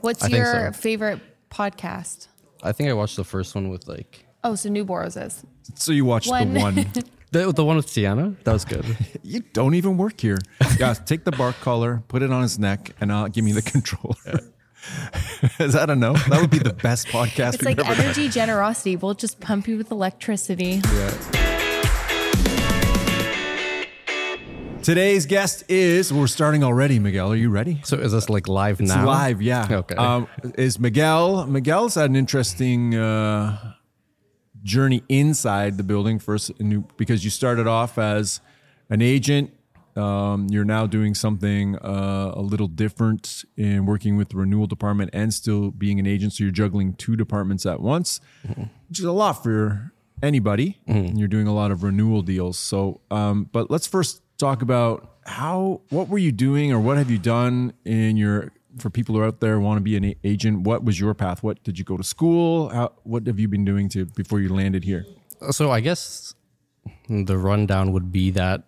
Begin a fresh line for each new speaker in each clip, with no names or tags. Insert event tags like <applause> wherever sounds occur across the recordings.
What's
I think
your
so.
favorite podcast?
I think I watched the first one with like
Oh, so Nuborrow's is.
So you watched
One.
the one. <laughs>
the, the one with Tiana. That was good. <laughs>
you don't even work here. Guys, take the bark collar, put it on his neck, and uh, give me the controller. <laughs> Is that a no? That would be the best podcast
It's
we've
like
ever done.
energy generosity. We'll just pump you with electricity.
Today's guest is. We're starting already, Miguel. Are you ready?
So is this like live now?
It's live, yeah.
Okay.
Um, is Miguel? Miguel's had an interesting uh, journey inside the building. First, New- because you started off as an agent. Um, you're now doing something uh, a little different in working with the renewal department and still being an agent. So you're juggling two departments at once, which is a lot for anybody. And you're doing a lot of renewal deals. So, um, but let's first talk about how what were you doing or what have you done in your for people who are out there want to be an agent what was your path what did you go to school how, what have you been doing to before you landed here
So I guess the rundown would be that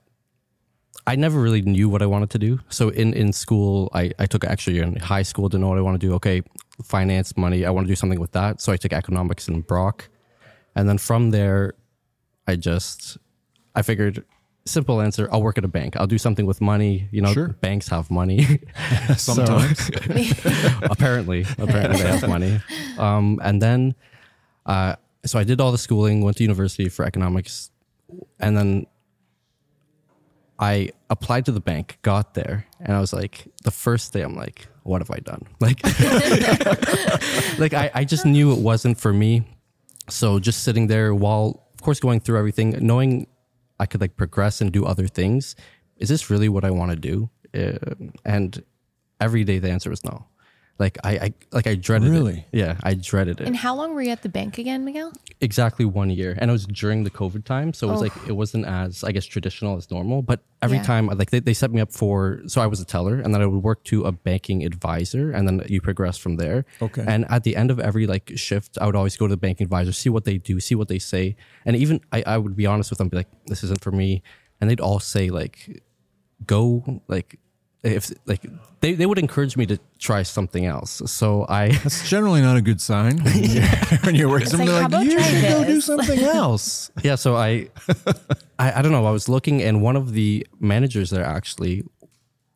I never really knew what I wanted to do. So in, in school, I, I took actually in high school, didn't know what I want to do. Okay, finance, money, I want to do something with that. So I took economics in Brock. And then from there, I just, I figured, simple answer, I'll work at a bank. I'll do something with money. You know,
Sure.
banks have money. <laughs>
sometimes <laughs>
apparently, apparently they have money. Um, and then, uh, so I did all the schooling, went to university for economics, and then I applied to the bank, got there, and I was like, the first day, I'm like, what have I done? <laughs> Like, like I, I just knew it wasn't for me. So just sitting there while, of course, going through everything, knowing I could like progress and do other things. Is this really what I want to do? Uh, and every day the answer was no. Like I, I like I dreaded it
Really?
it. Yeah, I dreaded it.
And how long were you at the bank again, Miguel?
exactly one year, and it was during the COVID time, so it was
Oh.
like it oh. wasn't as I guess traditional as normal. But every
Yeah.
time, like they, they set me up for, so I was a teller, and then I would work to a banking advisor, and then you progress from there.
Okay.
And at the end of every like shift, I would always go to the banking advisor, see what they do, see what they say, and even I, I would be honest with them, be like, this isn't for me, and they'd all say like, go like. If like they, they would encourage me to try something else, so I <laughs>
that's generally not a good sign when you're, <laughs> when you're working something
like,
like, you
try
should go do something <laughs> else.
Yeah so I, I i don't know. I was looking and one of the managers there actually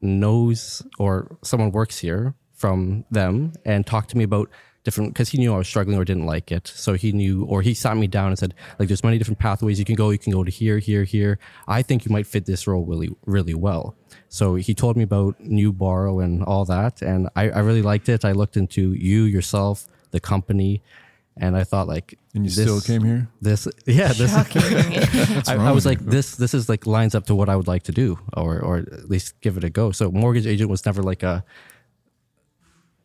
knows or someone works here from them and talked to me about different because he knew i was struggling or didn't like it. So he knew or he sat me down and said like there's many different pathways. You can go you can go to here here here. I think you might fit this role really really well so he told me about Nuborrow and all that and i, I really liked it. I looked into you yourself the company and i thought like
and you
this-
still came here?
this yeah this <laughs> I,
wrong
I was
with
like this this is like lines up to what i would like to do or or at least give it a go. So mortgage agent was never like a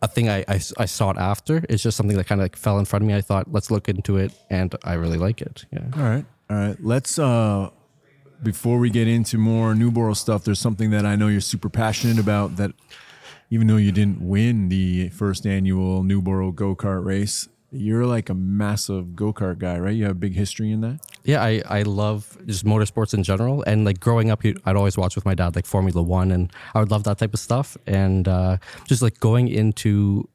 a thing I, I, I sought after. It's just something that kind of like fell in front of me. I thought let's look into it and i really like it. Yeah.
All right. All right. Let's uh before we get into more Nuborrow stuff there's something that i know you're super passionate about that even though you didn't win the first annual Nuborrow go-kart race you're like a massive go-kart guy right? You have a big history in that?
Yeah i i love just motorsports in general. And like growing up i'd always watch with my dad like formula one and i would love that type of stuff. And uh just like going into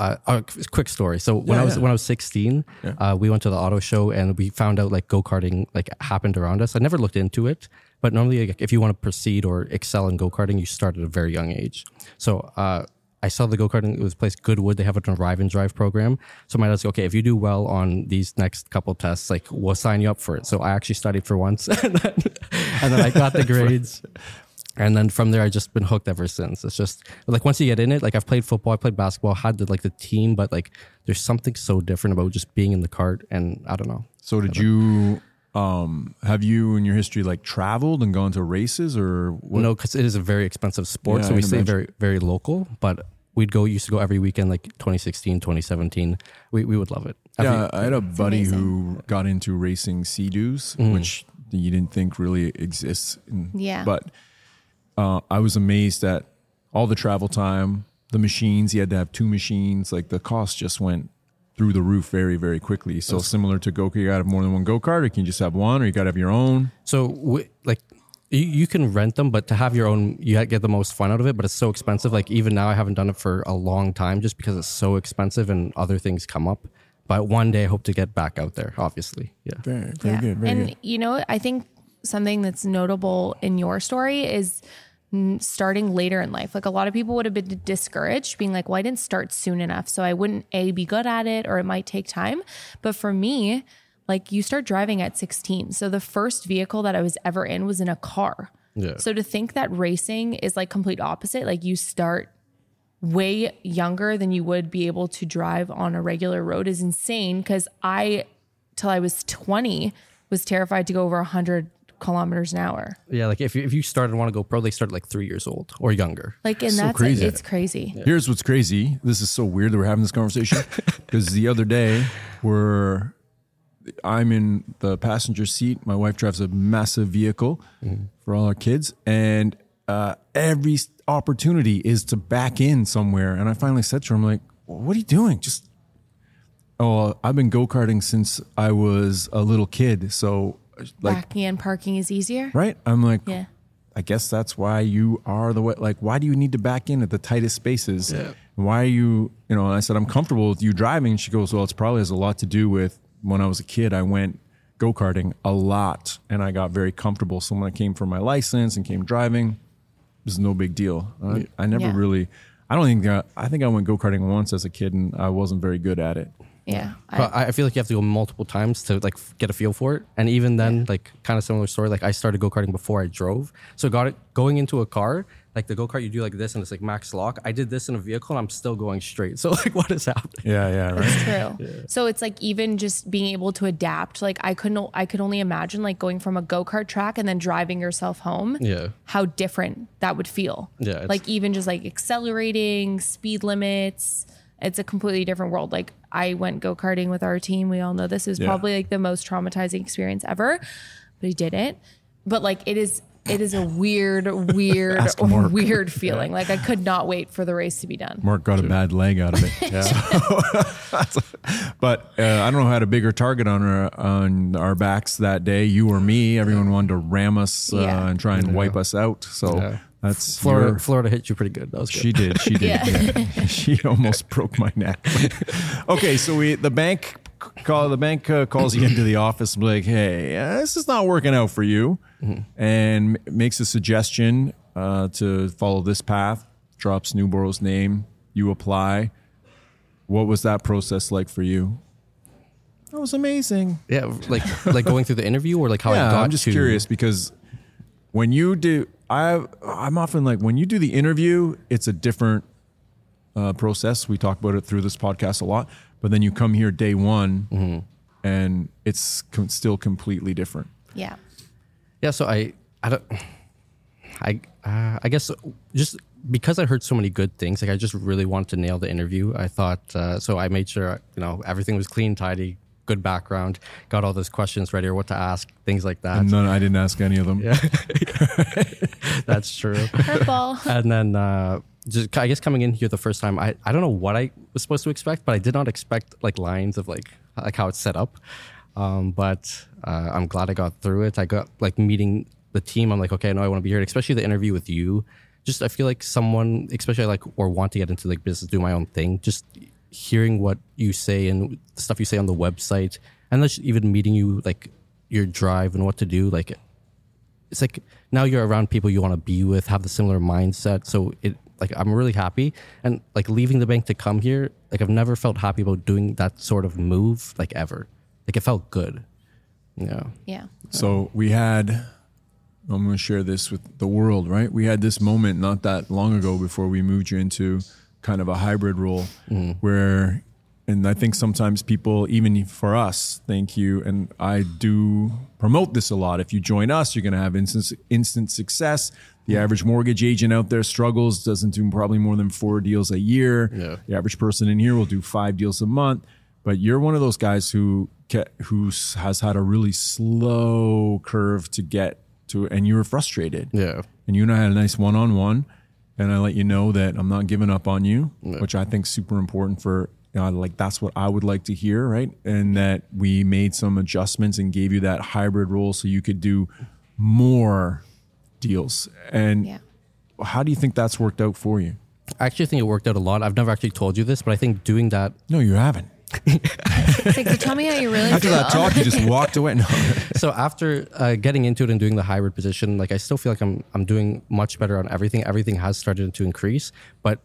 uh, a quick story. So when
Yeah,
I was
yeah.
when I was 16, uh, we went to the auto show and we found out like go karting like happened around us. I never looked into it, but normally like, if you want to proceed or excel in go karting, you start at a very young age. So uh, I saw the go karting. It was place Goodwood. They have a drive and drive program. So my dad's like, okay, if you do well on these next couple tests, like we'll sign you up for it. So I actually studied for once, <laughs> and then, and then I got the <laughs> grades. And then from there, I just been hooked ever since. It's just like once you get in it, like I've played football, I played basketball, had the, like the team, but like there's something so different about just being in the cart. And I don't know.
So did you um have you in your history like traveled and gone to races or what?
No, because it is a very expensive sport.
Yeah,
so we stay
imagine.
very, very local, but we'd go, used to go every weekend, like 2016, 2017. We, we would love it. Every-
Yeah, I had a buddy
amazing.
who got into racing sea-doos,
Mm.
which you didn't think really exists. in-
Yeah.
But uh, I was amazed at all the travel time, the machines. He had to have two machines. Like the cost just went through the roof very, very quickly. So similar to go, you got to have more than one go kart, or can you just have one, or you got to have your own?
So, we, like, you, you can rent them, but to have your own, you get the most fun out of it. But it's so expensive. Like even now, I haven't done it for a long time just because it's so expensive and other things come up. But one day, I hope to get back out there. Obviously, yeah.
Very, very good. Very
and
good.
you know, I think something that's notable in your story is starting later in life. Like a lot of people would have been discouraged, being like, "Well, I didn't start soon enough, so I wouldn't a be good at it, or it might take time." But for me, like you start driving at 16, so the first vehicle that I was ever in was in a car.
Yeah.
So to think that racing is like complete opposite, like you start way younger than you would be able to drive on a regular road is insane because I till I was 20 was terrified to go over 100 kilometers an hour.
Yeah, like if you, if you start and want to go pro, they start like three years old or younger.
Like and
So
that's
crazy.
it's crazy.
Here's what's crazy. This is so weird that we're having this conversation <laughs> because the other day we're I'm in the passenger seat. My wife drives a massive vehicle for all our kids, and uh, every opportunity is to back in somewhere. And I finally said to her, "I'm like, what are you doing? Just oh, I've been go karting since I was a little kid. So like,
Backing in parking is easier.
right? I'm like,
Yeah.
I guess that's why you are the way. Like, why do you need to back in at the tightest spaces? Yeah. Why are you, you know? And I said, I'm comfortable with you driving. She goes, Well, it's probably has a lot to do with when I was a kid, I went go karting a lot and I got very comfortable. So when I came for my license and came driving, it was no big deal. I, I never
Yeah.
really, I don't think, I, I think I went go karting once as a kid and I wasn't very good at it.
Yeah. I-
But I, I feel like you have to go multiple times to like f- get a feel for it. And even then, like kind of similar story. Like I started go karting before I drove, so got it going into a car. Like the go kart, you do like this, and it's like max lock. I did this in a vehicle, and I'm still going straight. <laughs> So like, what is happening?
Yeah, yeah, right.
It's true. <laughs> So it's like even just being able to adapt. Like I couldn't I could only imagine like going from a go-kart track and then driving yourself home.
Yeah.
How different that would feel.
Yeah, it's-
Like even just like accelerating, speed limits. It's a completely different world. Like I went go-karting with our team. We all know this is
Yeah.
probably like the most traumatizing experience ever. But he did it. But like it is it is a weird, weird, weird <laughs> feeling. Like I could not wait for the race to be done.
Mark got a bad leg out of it. <laughs> So- <laughs> but uh, I don't know who had a bigger target on our on our backs that day, you or me. Everyone wanted to ram us uh,
Yeah.
and try and wipe us out. So
Yeah.
That's
Florida,
your-
Florida hit you pretty good. That was good.
She did. She did.
Yeah.
yeah. <laughs> she almost broke my neck. <laughs> okay, so we the bank call the bank uh, calls you into the office and be like, "Hey, uh, this is not working out for you," and m- makes a suggestion uh, to follow this path. Drops Nuborrow's name. You apply. What was that process like for you? That was amazing.
yeah, like like going through the interview or like how I got
I'm just
to,
curious because when you do, I I'm often like when you do the interview, it's a different uh, process. We talk about it through this podcast a lot, but then you come here day one,
Mm-hmm.
and it's com- still completely different.
Yeah.
Yeah, so I I don't I uh, I guess just because I heard so many good things, like I just really wanted to nail the interview. I thought uh, so. I made sure you know everything was clean, tidy, good background, got all those questions ready or what to ask, things like that.
And none, I didn't ask any of them.
Yeah, <laughs> That's true.
Curveball.
and then uh, just I guess coming in here the first time, I, I don't know what I was supposed to expect, but I did not expect like lines of like like how it's set up. Um, but uh, I'm glad I got through it. I got like meeting the team. I'm like, okay, I know I want to be here, especially the interview with you. Just I feel like someone, especially like or want to get into like business, do my own thing. Just hearing what you say and stuff you say on the website, and then just even meeting you like your drive and what to do, like it's like now you're around people you want to be with, have the similar mindset. So it like I'm really happy and like leaving the bank to come here. Like I've never felt happy about doing that sort of move like ever. Like it felt good. Yeah.
Yeah.
So we had, I'm going to share this with the world, right? We had this moment not that long ago before we moved you into kind of a hybrid role mm-hmm. where, and I think sometimes people, even for us, thank you. And I do promote this a lot. If you join us, you're going to have instant, instant success. The mm-hmm. average mortgage agent out there struggles, doesn't do probably more than four deals a year.
Yeah.
The average person in here will do five deals a month. But you're one of those guys who who has had a really slow curve to get to, and you were frustrated.
Yeah.
And you and I had a nice one on one, and I let you know that I'm not giving up on you, which I think super important for. You know, like that's what I would like to hear, right? And that we made some adjustments and gave you that hybrid role so you could do more deals. And
Yeah.
how do you think that's worked out for you?
I actually think it worked out a lot. I've never actually told you this, but I think doing that
No, you haven't.
It's like, so tell me how you really
After
feel.
that talk, you just walked away. No. <laughs>
so after uh, getting into it and doing the hybrid position, like I still feel like I'm I'm doing much better on everything. Everything has started to increase, but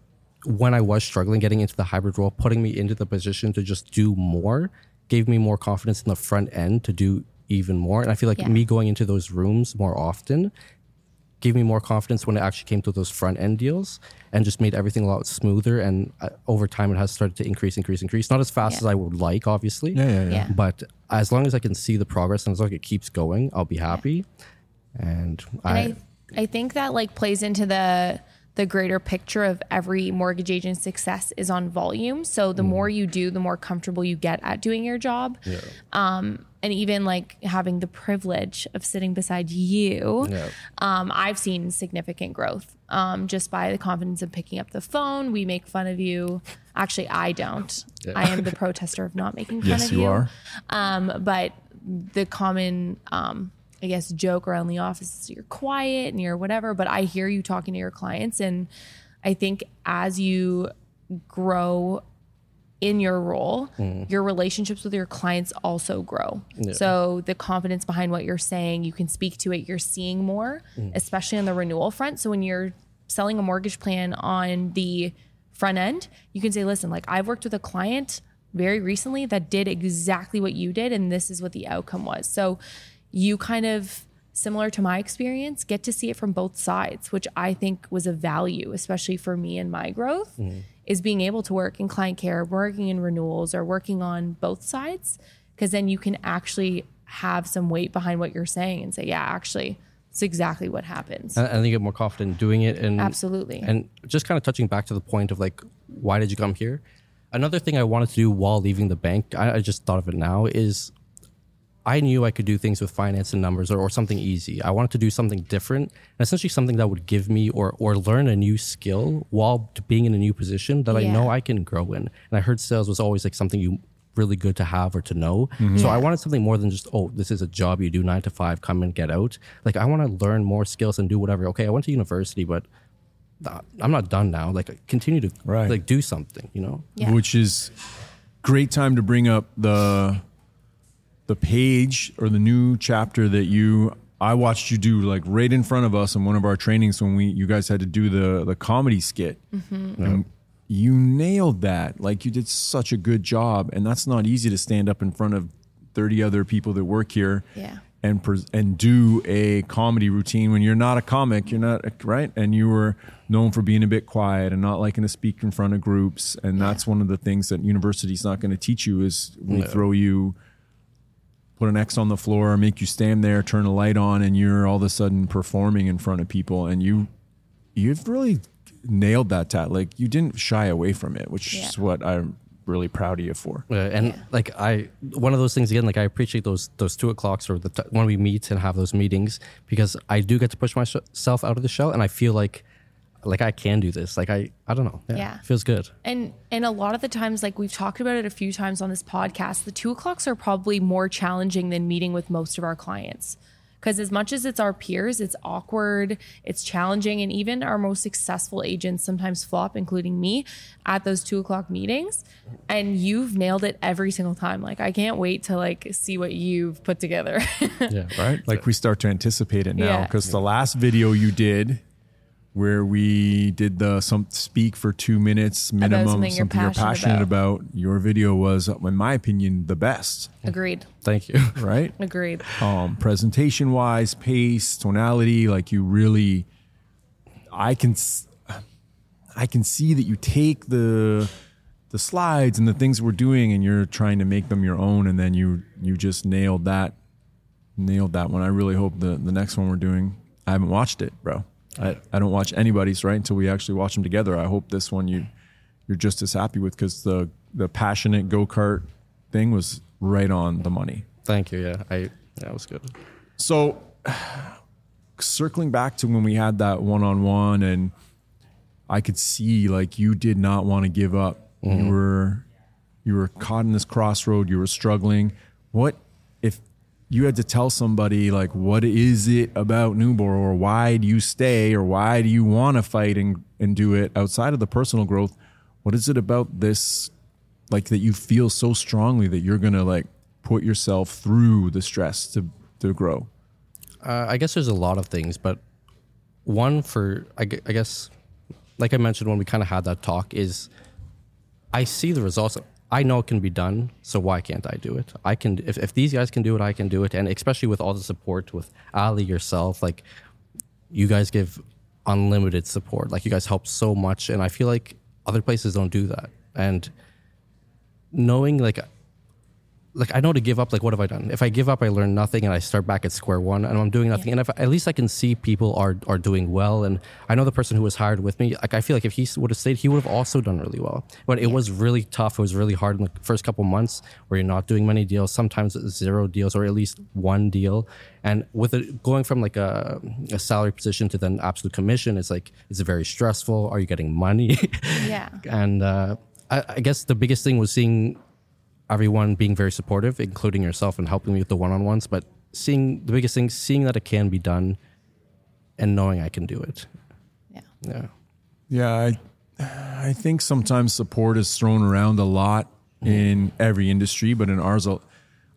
when I was struggling getting into the hybrid role, putting me into the position to just do more gave me more confidence in the front end to do even more. And I feel like
Yeah.
me going into those rooms more often gave me more confidence when it actually came to those front end deals and just made everything a lot smoother. And uh, over time, it has started to increase, increase, increase. Not as fast
Yeah.
as I would like, obviously.
Yeah, yeah, yeah.
Yeah.
But as long as I can see the progress and as long as it keeps going, I'll be happy. And,
And
I,
I, I think that like plays into the the greater picture of every mortgage agent's success is on volume. So the more you do, the more comfortable you get at doing your job. Um, and even like having the privilege of sitting beside you,
Yeah.
um, I've seen significant growth um, just by the confidence of picking up the phone. We make fun of you. Actually, I don't. I am the <laughs> protester of not making fun
Yes,
of
you
you.
are.
Um, but the common, um, I guess, joke around the office you're quiet and you're whatever. But I hear you talking to your clients, and I think as you grow in your role, mm-hmm. your relationships with your clients also grow. So the confidence behind what you're saying, you can speak to it, you're seeing more, mm. especially on the renewal front. So when you're selling a mortgage plan on the front end, you can say, listen, like I've worked with a client very recently that did exactly what you did, and this is what the outcome was. So you kind of similar to my experience get to see it from both sides which i think was a value especially for me and my growth mm-hmm. is being able to work in client care working in renewals or working on both sides because then you can actually have some weight behind what you're saying and say yeah actually it's exactly what happens
and, and you get more confident doing it. And
Absolutely.
And just kind of touching back to the point of like, why did you come here? Another thing I wanted to do while leaving the bank, I, I just thought of it now, is I knew I could do things with finance and numbers or, or something easy. I wanted to do something different and essentially something that would give me or or learn a new skill while being in a new position that I know I can grow in. And I heard sales was always like something you really good to have or to know. Mm-hmm. So I wanted something more than just, oh, this is a job you do nine to five, come and get out. Like I want to learn more skills and do whatever. Okay, I went to university, but I'm not done now. Like continue to
Right.
like do something, you know?
Yeah.
which is great time to bring up the the page or the new chapter that you I watched you do like right in front of us in one of our trainings when we you guys had to do the the comedy skit. Mm-hmm. And you nailed that. Like you did such a good job and that's not easy to stand up in front of 30 other people that work here
Yeah.
and pres and do a comedy routine when you're not a comic, you're not right, and you were known for being a bit quiet and not liking to speak in front of groups, and that's one of the things that university's not going to teach you is we throw you, put an X on the floor, make you stand there, turn a light on, and you're all of a sudden performing in front of people, and you you've really nailed that tat. Like you didn't shy away from it, which
Yeah.
is what I'm really proud of you for.
Uh, and like I, one of those things again, like I appreciate those those two o'clocks or the t- when we meet and have those meetings because I do get to push myself out of the shell, and I feel like like I can do this. Like I, I don't know. Yeah,
Yeah.
feels good.
And and a lot of the times, like we've talked about it a few times on this podcast, the two o'clocks are probably more challenging than meeting with most of our clients. Because as much as it's our peers, it's awkward, it's challenging, and even our most successful agents sometimes flop, including me, at those two o'clock meetings. And you've nailed it every single time. Like I can't wait to like see what you've put together. <laughs>
Yeah,
right? <laughs> Like we start to anticipate it now
Yeah.
because the last video you did, where we did the some speak for two minutes minimum,
something you're
something you're
passionate
passionate about. Your video was, in my opinion, the best.
Agreed.
Thank you. <laughs>
Right?
Agreed.
um, presentation wise, pace, tonality, like you really, I can, I can see that you take the the slides and the things we're doing, and you're trying to make them your own, and then you you just nailed that, nailed that one. I really hope the the next one we're doing. I haven't watched it, bro. I, I don't watch anybody's right until we actually watch them together. I hope this one you you're just as happy with because the the passionate go kart thing was right on the money.
Thank you. Yeah, I that was good.
So, circling back to when we had that one on one, and I could see like you did not want to give up.
Mm-hmm.
You were you were caught in this crossroad. You were struggling. What you had to tell somebody like what is it about Nuborrow or why do you stay or why do you want to fight and, and do it outside of the personal growth? What is it about this like that you feel so strongly that you're gonna like put yourself through the stress to to grow?
Uh, I guess there's a lot of things, but one for I, I guess, like I mentioned when we kind of had that talk, is I see the results. I know it can be done, so why can't I do it? I can. If, if these guys can do it, I can do it, and especially with all the support with Ali yourself, like you guys give unlimited support. Like you guys help so much, and I feel like other places don't do that. And knowing like like I know to give up. Like, what have I done? If I give up, I learn nothing, and I start back at square one, and I'm doing nothing. And if at least I can see people are are doing well, and I know the person who was hired with me. Like, I feel like if he would have stayed, he would have also done really well. But it was really tough. It was really hard in the first couple months where you're not doing many deals. Sometimes zero deals, or at least one deal. And with it going from like a, a salary position to then absolute commission, it's like it's very stressful. Are you getting money? <laughs>
Yeah.
and uh, I, I guess the biggest thing was seeing everyone being very supportive, including yourself, and helping me with the one-on-ones. But seeing the biggest thing, seeing that it can be done, and knowing I can do it.
Yeah.
Yeah,
Yeah, I I think sometimes support is thrown around a lot mm. in every industry, but in ours, I'll-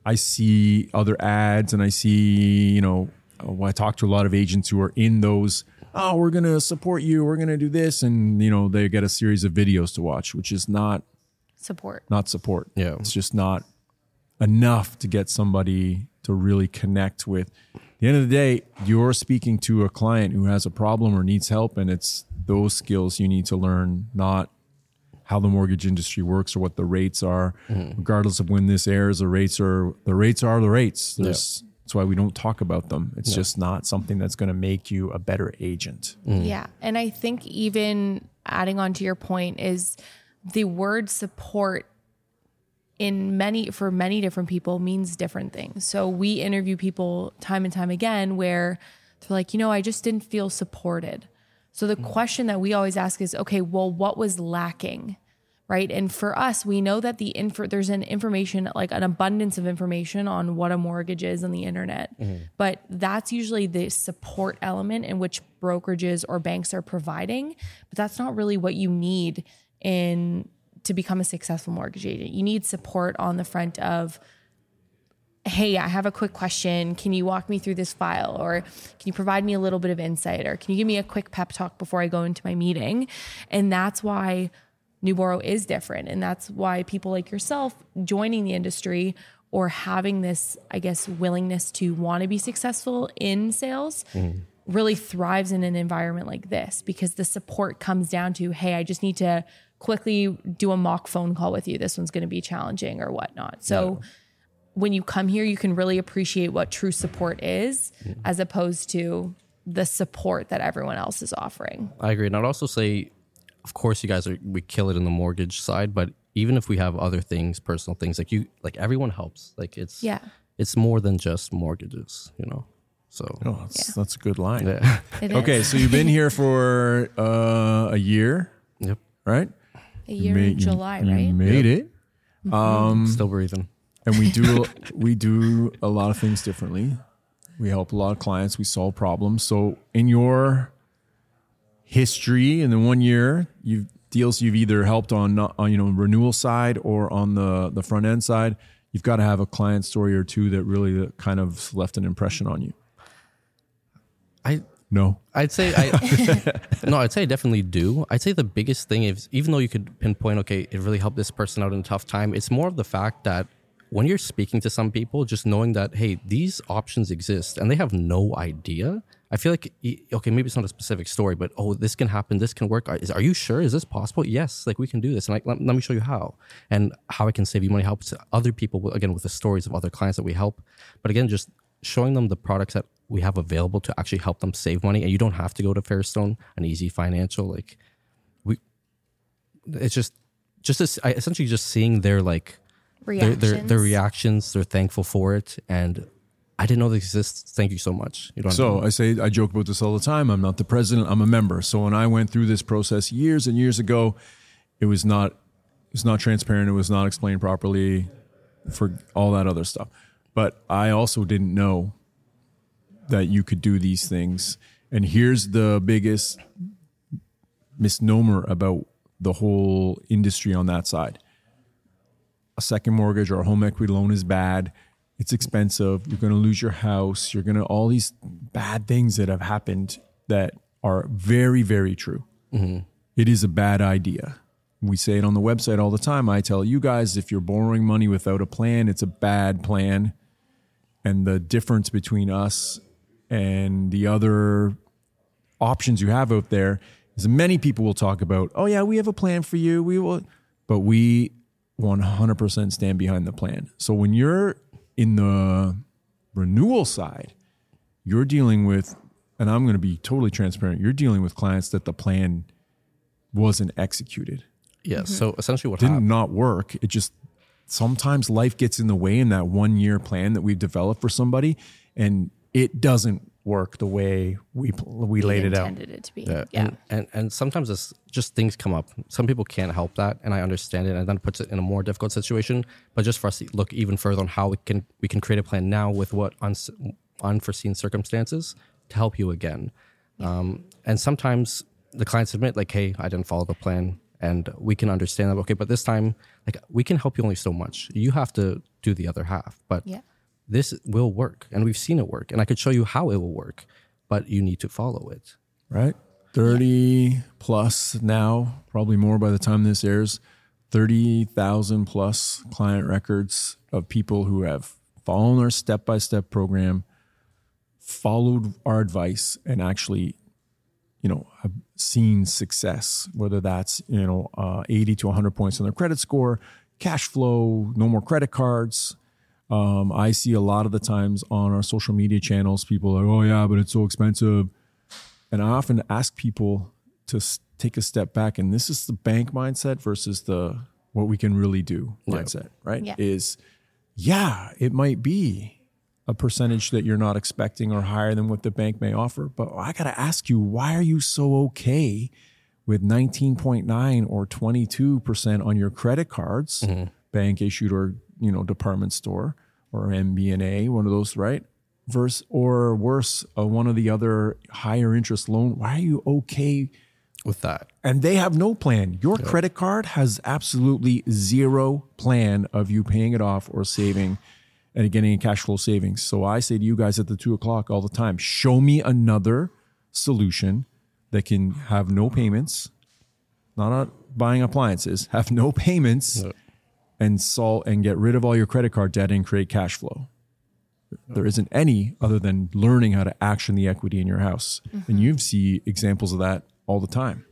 I see other ads and I see you know when I talk to a lot of agents who are in those. Oh, we're gonna support you. We're gonna do this, and you know they get a series of videos to watch, which is not
Support.
not support.
Yeah.
It's just not enough to get somebody to really connect with. At the end of the day, you're speaking to a client who has a problem or needs help, and it's those skills you need to learn, not how the mortgage industry works or what the rates are. Mm-hmm. Regardless of when this airs, the rates are the rates are the rates. There's, That's why we don't talk about them. It's just not something that's going to make you a better agent.
Yeah. And I think even adding on to your point is the word support in many for many different people means different things. So we interview people time and time again where they're like, you know, I just didn't feel supported. So the question that we always ask is, okay, well, what was lacking? Right. And for us, we know that the info there's an information, like an abundance of information on what a mortgage is on the internet. But that's usually the support element in which brokerages or banks are providing. But that's not really what you need in to become a successful mortgage agent. You need support on the front of hey, I have a quick question. Can you walk me through this file? Or can you provide me a little bit of insight? Or can you give me a quick pep talk before I go into my meeting? And that's why Nuborrow is different. And that's why people like yourself joining the industry or having this, I guess, willingness to want to be successful in sales mm-hmm. really thrives in an environment like this because the support comes down to, hey, I just need to quickly do a mock phone call with you. This one's going to be challenging or whatnot. So, when you come here, you can really appreciate what true support is as opposed to the support that everyone else is offering.
I agree. And I'd also say, of course, you guys are we kill it in the mortgage side, but even if we have other things, personal things, like you, like everyone helps. Like it's
Yeah.
it's more than just mortgages, you know. So
Oh, that's, that's a good line.
yeah,
Okay, so you've been here for uh, a year,
yep,
right?
A year
Made-
in July,
you
right?
Made it. Mm-hmm.
Um, still breathing.
and we do <laughs> we do a lot of things differently. We help a lot of clients. We solve problems. So in your history in the one year, you've deals you've either helped on uh, on you know renewal side or on the the front end side. You've got to have a client story or two that really kind of left an impression on you.
I
No,
I'd say I <laughs> no, I'd say I definitely do. I'd say the biggest thing is even though you could pinpoint, okay, it really helped this person out in a tough time. It's more of the fact that when you're speaking to some people, just knowing that hey, these options exist and they have no idea. I feel like okay, maybe it's not a specific story, but oh, this can happen, this can work. Are, is, are you sure? Is this possible? Yes, like we can do this, and like let, let me show you how and how I can save you money. Helps other people again with the stories of other clients that we help, but again, just showing them the products that we have available to actually help them save money, and you don't have to go to Fairstone, an easy financial. Like we, it's just just this, I essentially just seeing their like their,
Reactions.
their their reactions. They're thankful for it, and I didn't know this exists. Thank you so much. You don't.
So I say I joke about this all the time. I'm not the president. I'm a member. So when I went through this process years and years ago, it was not it was not transparent. It was not explained properly for all that other stuff. but I also didn't know that you could do these things. And here's the biggest misnomer about the whole industry on that side. A second mortgage or a home equity loan is bad. It's expensive. You're going to lose your house. You're going to all these bad things that have happened that are very, very true. Mm-hmm. It is a bad idea. We say it on the website all the time. I tell you guys if you're borrowing money without a plan, it's a bad plan. And the difference between us and the other options you have out there is many people will talk about, oh, yeah, we have a plan for you. We will, but we 100% stand behind the plan. So when you're in the renewal side, you're dealing with, and I'm going to be totally transparent, you're dealing with clients that the plan wasn't executed.
Yeah. Mm-hmm. So essentially, what
Didn't
happened?
not work. It just sometimes life gets in the way in that one year plan that we've developed for somebody, and it doesn't work the way we we laid it out.
intended it to be.
Yeah.
Yeah.
And, and and sometimes it's just things come up. Some people can't help that, and I understand it, and then puts it in a more difficult situation. But just for us to look even further on how we can we can create a plan now with what uns, unforeseen circumstances to help you again. Um, and sometimes the clients admit like, "Hey, I didn't follow the plan," and we can understand that. Okay, but this time, like, we can help you only so much. You have to do the other half. But
Yeah.
This will work, and we've seen it work, and I could show you how it will work. But you need to follow it.
right? 30 plus now, probably more by the time this airs. 30,000 plus client records of people who have followed our step by step program, followed our advice, and actually, you know, have seen success, whether that's, you know, uh, 80 to 100 points on their credit score, cash flow, no more credit cards. Um, I see a lot of the times on our social media channels, people are, like, oh, yeah, but it's so expensive. And I often ask people to s- take a step back, and this is the bank mindset versus the what we can really do mindset, right?
Yeah.
Is yeah, it might be a percentage that you're not expecting or higher than what the bank may offer, but I got to ask you, why are you so okay with 19.9 or 22% on your credit cards, bank issued or, you know, department store or MBNA, one of those, right? Versus or worse, uh, one of the other higher interest loan. Why are you okay
With that,
and they have no plan. Your credit card has absolutely zero plan of you paying it off or saving and getting a cash flow savings. So I say to you guys at the two o'clock all the time, show me another solution that can have no payments, not buying appliances, have no payments and solve and get rid of all your credit card debt and create cash flow. There isn't any other than learning how to action the equity in your house. And mm-hmm. you see examples of that all the time.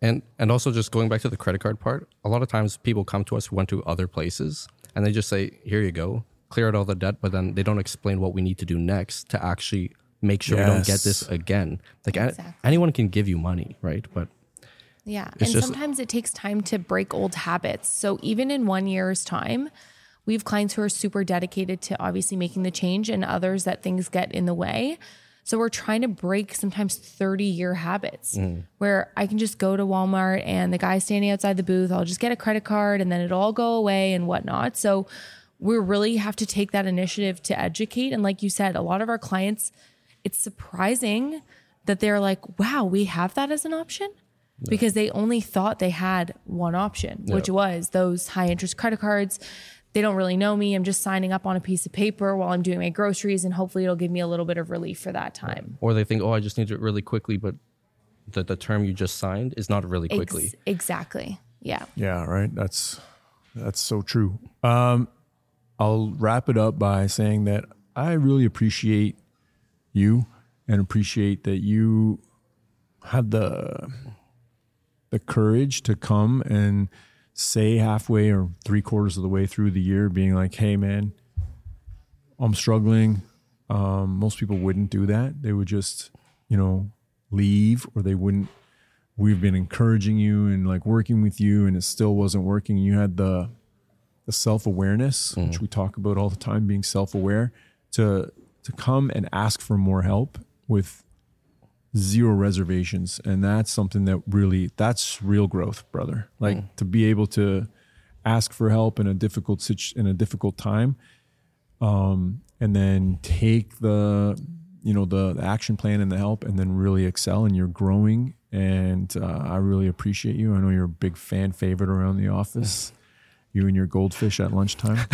And and also just going back to the credit card part, a lot of times people come to us who went to other places and they just say, "Here you go, clear out all the debt," but then they don't explain what we need to do next to actually make sure we don't get this again. Like
Exactly.
anyone can give you money, right? But
Yeah.
It's
and
just-
sometimes it takes time to break old habits. So even in one year's time, we have clients who are super dedicated to obviously making the change and others that things get in the way. So we're trying to break sometimes 30 year habits mm. where I can just go to Walmart and the guy standing outside the booth, I'll just get a credit card and then it'll all go away and whatnot. So we really have to take that initiative to educate. And like you said, a lot of our clients, it's surprising that they're like, wow, we have that as an option because they only thought they had one option, which was those high interest credit cards. They don't really know me. I'm just signing up on a piece of paper while I'm doing my groceries, and hopefully it'll give me a little bit of relief for that time.
or they think, "Oh, I just need it really quickly," but the the term you just signed is not really
Ex-
quickly.
exactly. Yeah.
Yeah, right. That's that's so true. Um, I'll wrap it up by saying that I really appreciate you and appreciate that you had the the courage to come and say halfway or three quarters of the way through the year, being like, "Hey, man, I'm struggling." Um, most people wouldn't do that. They would just, you know, leave, or they wouldn't we've been encouraging you and like working with you and it still wasn't working you had the the self-awareness which we talk about all the time being self-aware to to come and ask for more help with zero reservations and that's something that really that's real growth brother like to be able to ask for help in a difficult situ- in a difficult time um, and then take the you know the, the action plan and the help, and then really excel. And you're growing, and uh, I really appreciate you. I know you're a big fan favorite around the office. You and your goldfish at lunchtime. <laughs>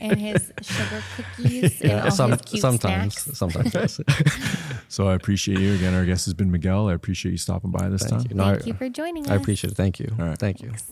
and his sugar cookies and all
Some,
his cute
sometimes,
snacks.
sometimes. yes. <laughs>
So I appreciate you again. Our guest has been Miguel. I appreciate you stopping by this
Thank
time.
you. No,
Thank
I,
you for joining us.
I appreciate it. Thank you.
All right.
Thank you.
Thanks.